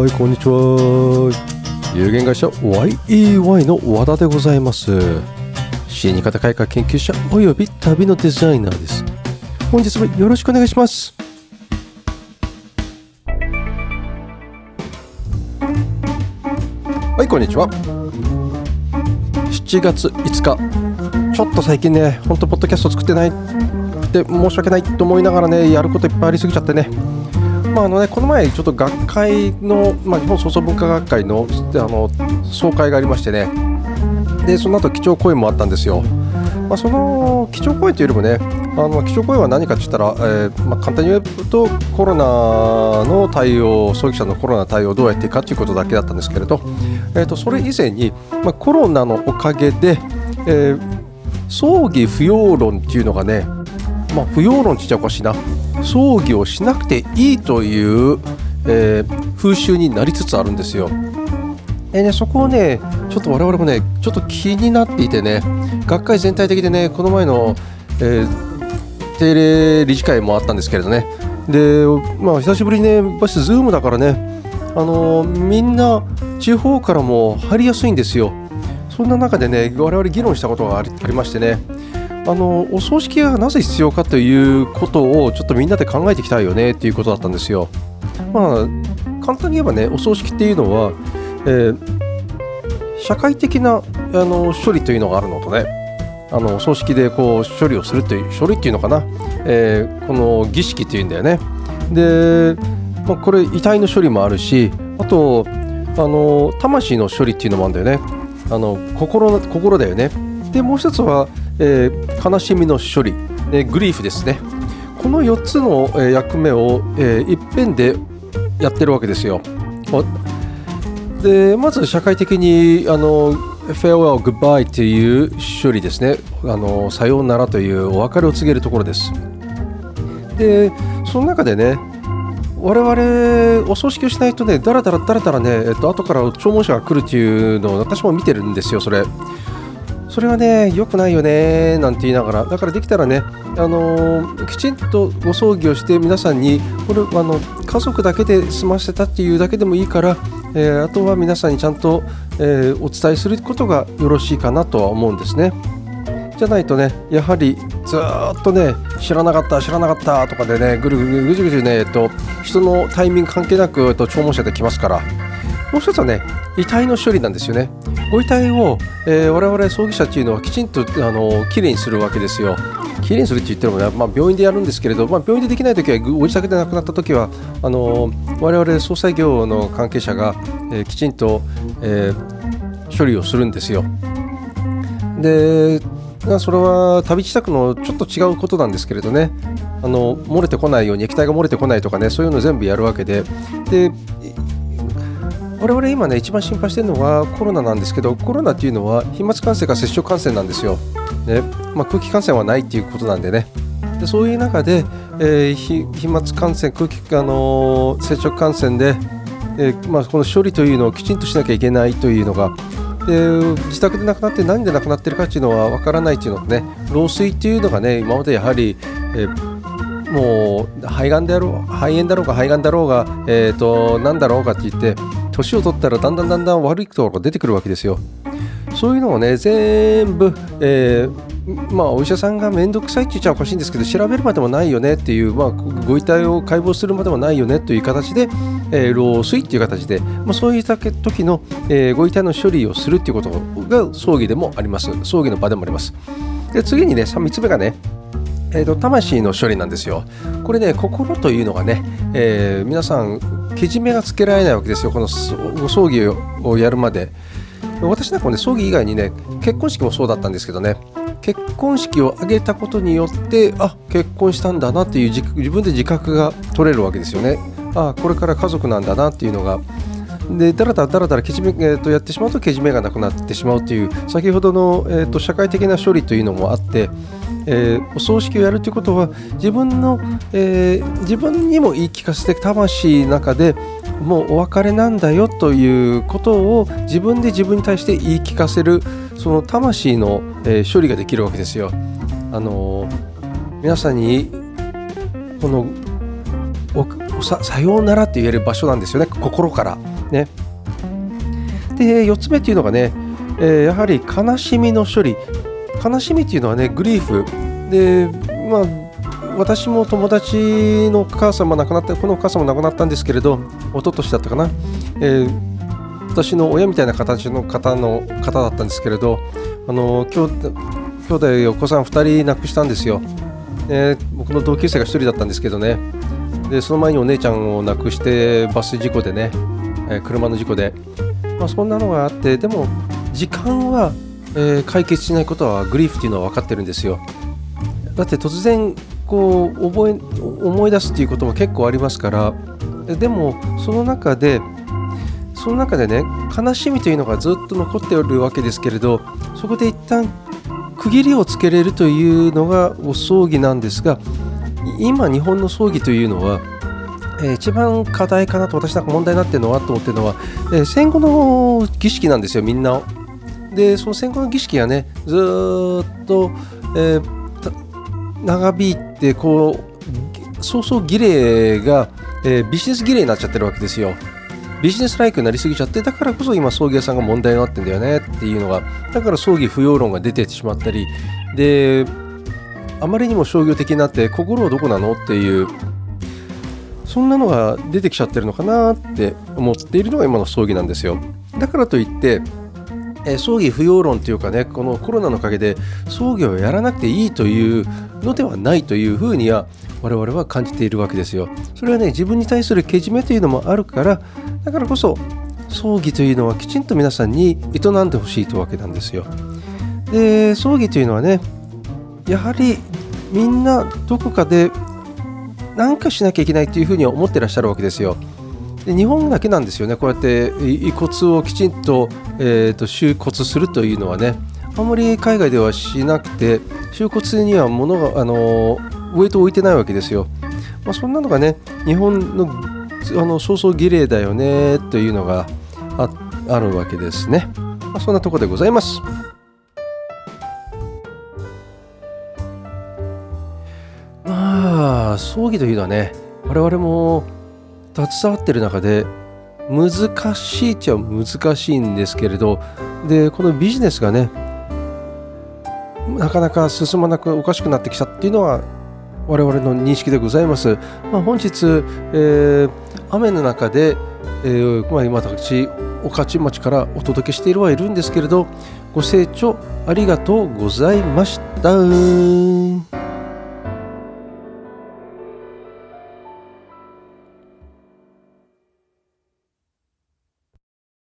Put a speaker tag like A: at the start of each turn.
A: はいこんにちは。有限会社 YEY の和田でございます。死に方改革研究者および旅のデザイナーです。本日もよろしくお願いします。はいこんにちは。7月5日。ちょっと最近ねほんとポッドキャスト作ってない。って申し訳ないと思いながらねやることいっぱいありすぎちゃってね。まああのね、この前、ちょっと学会の、まあ、日本創造文化学会のあの総会がありましてね、でその後基調講演もあったんですよ。まあ、その基調講演というよりもね、あの基調講演は何かって言ったら、えーまあ、簡単に言うとコロナの対応、葬儀者のコロナ対応をどうやっていくかということだけだったんですけれど、えー、とそれ以前に、まあ、コロナのおかげで、えー、葬儀不要論っていうのがね、まあ、不要論って言っちゃおかしいな、葬儀をしなくていいという、えー、風習になりつつあるんですよ。でね、そこをね、ちょっと我々もね、ちょっと気になっていてね、学会全体的でね、この前の、えー、定例理事会もあったんですけれどね、で、まあ、久しぶりにね、やっぱり Zoom だからね、あのー、みんな地方からも入りやすいんですよ。そんな中でね、我々議論したことがありましてね、あのお葬式がなぜ必要かということをちょっとみんなで考えていきたいよねっていうことだったんですよ。まあ簡単に言えばねお葬式っていうのは、えー、社会的なあの処理というのがあるのとねあのお葬式でこう処理をするという処理っていうのかな、えー、この儀式っていうんだよね。で、まあ、これ遺体の処理もあるしあとあの魂の処理っていうのもあるんだよね。あの心心だよね。でもう一つはえー、悲しみの処理、えグリーフですね。この4つの、え役目を、えー、いっぺんでやってるわけですよ。でまず社会的にあの farewell, goodbye という処理ですね。あのさようならというお別れを告げるところです。でその中でね我々お葬式をしないとねだらだらだらだらね、えっと後から弔問者が来るっていうのを私も見てるんですよそれ。それはね、良くないよねなんて言いながら、だからできたらね、あのー、きちんとご葬儀をして皆さんにこれあの家族だけで済ませたっていうだけでもいいから、えー、あとは皆さんにちゃんと、えー、お伝えすることがよろしいかなとは思うんですね。じゃないとね、やはりずっとね、知らなかった、知らなかったとかでね、ぐるぐるぐじぐじね、えっと、人のタイミング関係なく、えっと、弔問者で来ますから、もう一つはね、遺体の処理なんですよね。ご遺体を、えー、我々葬儀者っていうのはきちんとあのきれいにするわけですよ。きれいにするって言ってもね、まあ、病院でやるんですけれど、まあ、病院でできないときは、ご自宅で亡くなったときは、あの我々葬祭業の関係者が、えー、きちんと、えー、処理をするんですよ。で、それは旅自宅のちょっと違うことなんですけれどね、あの漏れてこないように、液体が漏れてこないとかね、そういうの全部やるわけで、で我々今ね一番心配してるのはコロナなんですけどコロナっていうのは飛沫感染か接触感染なんですよ、ね。まあ、空気感染はないっていうことなんでね。でそういう中で、えー、飛沫感染空気、あのー、接触感染で、えー、まあ、この処理というのをきちんとしなきゃいけないというのがで自宅で亡くなって何で亡くなってるかっていうのは分からないっていうのとね老衰っていうのがね今までやはり、えもう肺がんであろう肺炎だろうが肺がんだろうが、えーと、何だろうかって言って年を取ったらだんだんだんだん悪いところが出てくるわけですよ。そういうのをね全部、えー、まあ、お医者さんが面倒くさいって言っちゃおかしいんですけど調べるまでもないよねっていう、まあ、ご遺体を解剖するまでもないよねという形で、えー、老衰っていう形で、まあ、そういった時の、えー、ご遺体の処理をするっていうことが葬儀でもあります葬儀の場でもありますで次にね3つ目がねえーと、魂の処理なんですよ。これね、心というのがね、えー、皆さん、けじめがつけられないわけですよ、このご葬儀をやるまで。私なんかもね、葬儀以外にね、結婚式もそうだったんですけどね、結婚式を挙げたことによって、あ結婚したんだなっていう自分で自覚が取れるわけですよね。あこれから家族なんだなっていうのが。でだらだらだらだらけじめ、えーと、やってしまうとけじめがなくなってしまうという先ほどの、えーと社会的な処理というのもあってえー、お葬式をやるということは自分の、えー、自分にも言い聞かせて魂の中でもうお別れなんだよということを自分で自分に対して言い聞かせるその魂の、えー、処理ができるわけですよ。あの皆さんにこのささようならと言える場所なんですよね心からね。で4つ目っていうのがね、えー、やはり悲しみの処理。悲しみっていうのはねグリーフ。でまあ私も友達のお母様亡くなったこのお母様亡くなったんですけれど一昨年だったかな、えー私の親みたいな形の方の方だったんですけれどあの兄兄弟お子さん2人亡くしたんですよ、えー僕の同級生が1人だったんですけどね。でその前にお姉ちゃんを亡くしてバス事故でね、え車の事故で、まあ、そんなのがあってでも時間は、えー、解決しないことはグリーフっていうのは分かってるんですよ。だって突然こう覚え思い出すっていうことも結構ありますから。でもその中でその中でね悲しみというのがずっと残っておるわけですけれどそこで一旦区切りをつけれるというのがお葬儀なんですが今日本の葬儀というのは、えー、一番課題かなと私なんか問題になってるのはと思ってるのは、え、戦後の儀式なんですよみんな。でその戦後の儀式がねずっと、えー、長引いてこう早々儀礼が、えビジネス儀礼になっちゃってるわけですよ。ビジネスライクになりすぎちゃってだからこそ今葬儀屋さんが問題になってんだよねっていうのがだから葬儀不要論が出てしまったりであまりにも商業的になって心はどこなのっていうそんなのが出てきちゃってるのかなって思っているのが今の葬儀なんですよだからといってえ葬儀不要論というかねこのコロナのおかげで葬儀をやらなくていいというのではないというふうには我々は感じているわけですよ。それはね自分に対するけじめというのもあるからだからこそ葬儀というのはきちんと皆さんに営んでほしいというわけなんですよ。で葬儀というのはねやはりみんなどこかで何かしなきゃいけないというふうに思ってらっしゃるわけですよ。で日本だけなんですよねこうやって遺骨をきちんと,、えーと、収骨するというのはねあんまり海外ではしなくて収骨には物があのウェイト置いてないわけですよ。まあ、そんなのがね日本のあの早々儀礼だよねというのがああるわけですね。まあ、そんなところでございます。葬儀というのはね我々も携わってる中で難しいっちゃ難しいんですけれどでこのビジネスがねなかなか進まなくおかしくなってきたっていうのは我々の認識でございます。まあ、本日、えー、雨の中で、えー、まあ、今私御徒町からお届けしているはいるんですけれどご清聴ありがとうございました。